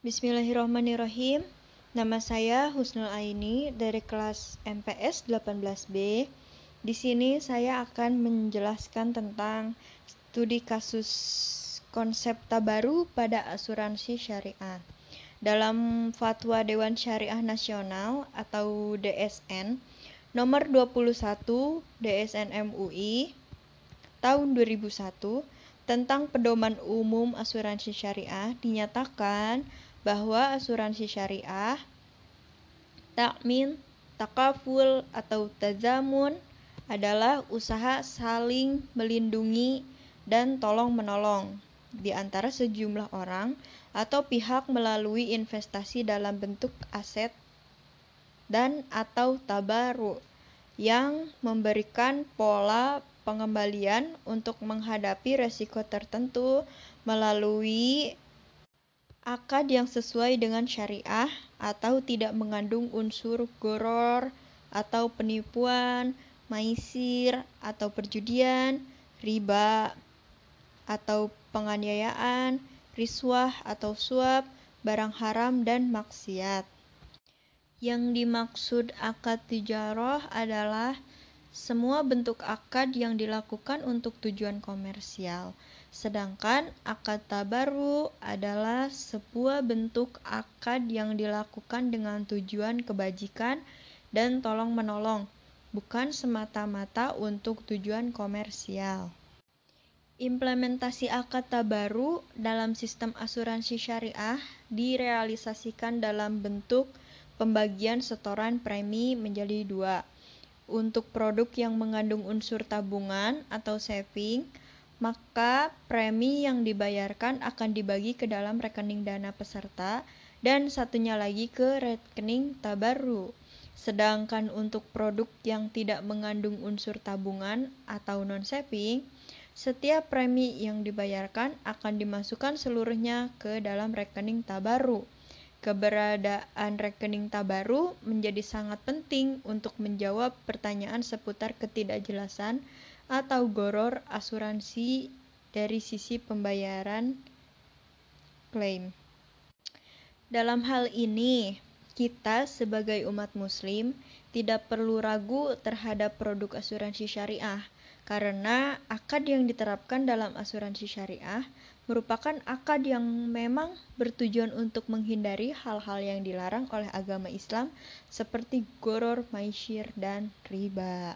Bismillahirrahmanirrahim. Nama saya Husnul Aini dari kelas MPS 18B. Di sini saya akan menjelaskan tentang studi kasus konsep tabaru pada asuransi syariah. Dalam Fatwa Dewan Syariah Nasional atau DSN nomor 21 DSN MUI tahun 2001 tentang pedoman umum asuransi syariah dinyatakan bahwa asuransi syariah takmin, takaful atau tazamun adalah usaha saling melindungi dan tolong-menolong di antara sejumlah orang atau pihak melalui investasi dalam bentuk aset dan atau tabaru yang memberikan pola pengembalian untuk menghadapi resiko tertentu melalui akad yang sesuai dengan syariah atau tidak mengandung unsur goror atau penipuan, maisir atau perjudian, riba atau penganiayaan, riswah atau suap, barang haram dan maksiat. Yang dimaksud akad tijarah adalah semua bentuk akad yang dilakukan untuk tujuan komersial. Sedangkan akad tabaru adalah sebuah bentuk akad yang dilakukan dengan tujuan kebajikan dan tolong-menolong, bukan semata-mata untuk tujuan komersial. Implementasi akad tabaru dalam sistem asuransi syariah direalisasikan dalam bentuk pembagian setoran premi menjadi dua, untuk produk yang mengandung unsur tabungan atau saving, maka premi yang dibayarkan akan dibagi ke dalam rekening dana peserta dan satunya lagi ke rekening tabaru. Sedangkan untuk produk yang tidak mengandung unsur tabungan atau non-saving, setiap premi yang dibayarkan akan dimasukkan seluruhnya ke dalam rekening tabaru. Keberadaan rekening tabaru menjadi sangat penting untuk menjawab pertanyaan seputar ketidakjelasan atau goror asuransi dari sisi pembayaran klaim. Dalam hal ini, kita sebagai umat muslim tidak perlu ragu terhadap produk asuransi syariah karena akad yang diterapkan dalam asuransi syariah merupakan akad yang memang bertujuan untuk menghindari hal-hal yang dilarang oleh agama Islam seperti goror, maisir, dan riba.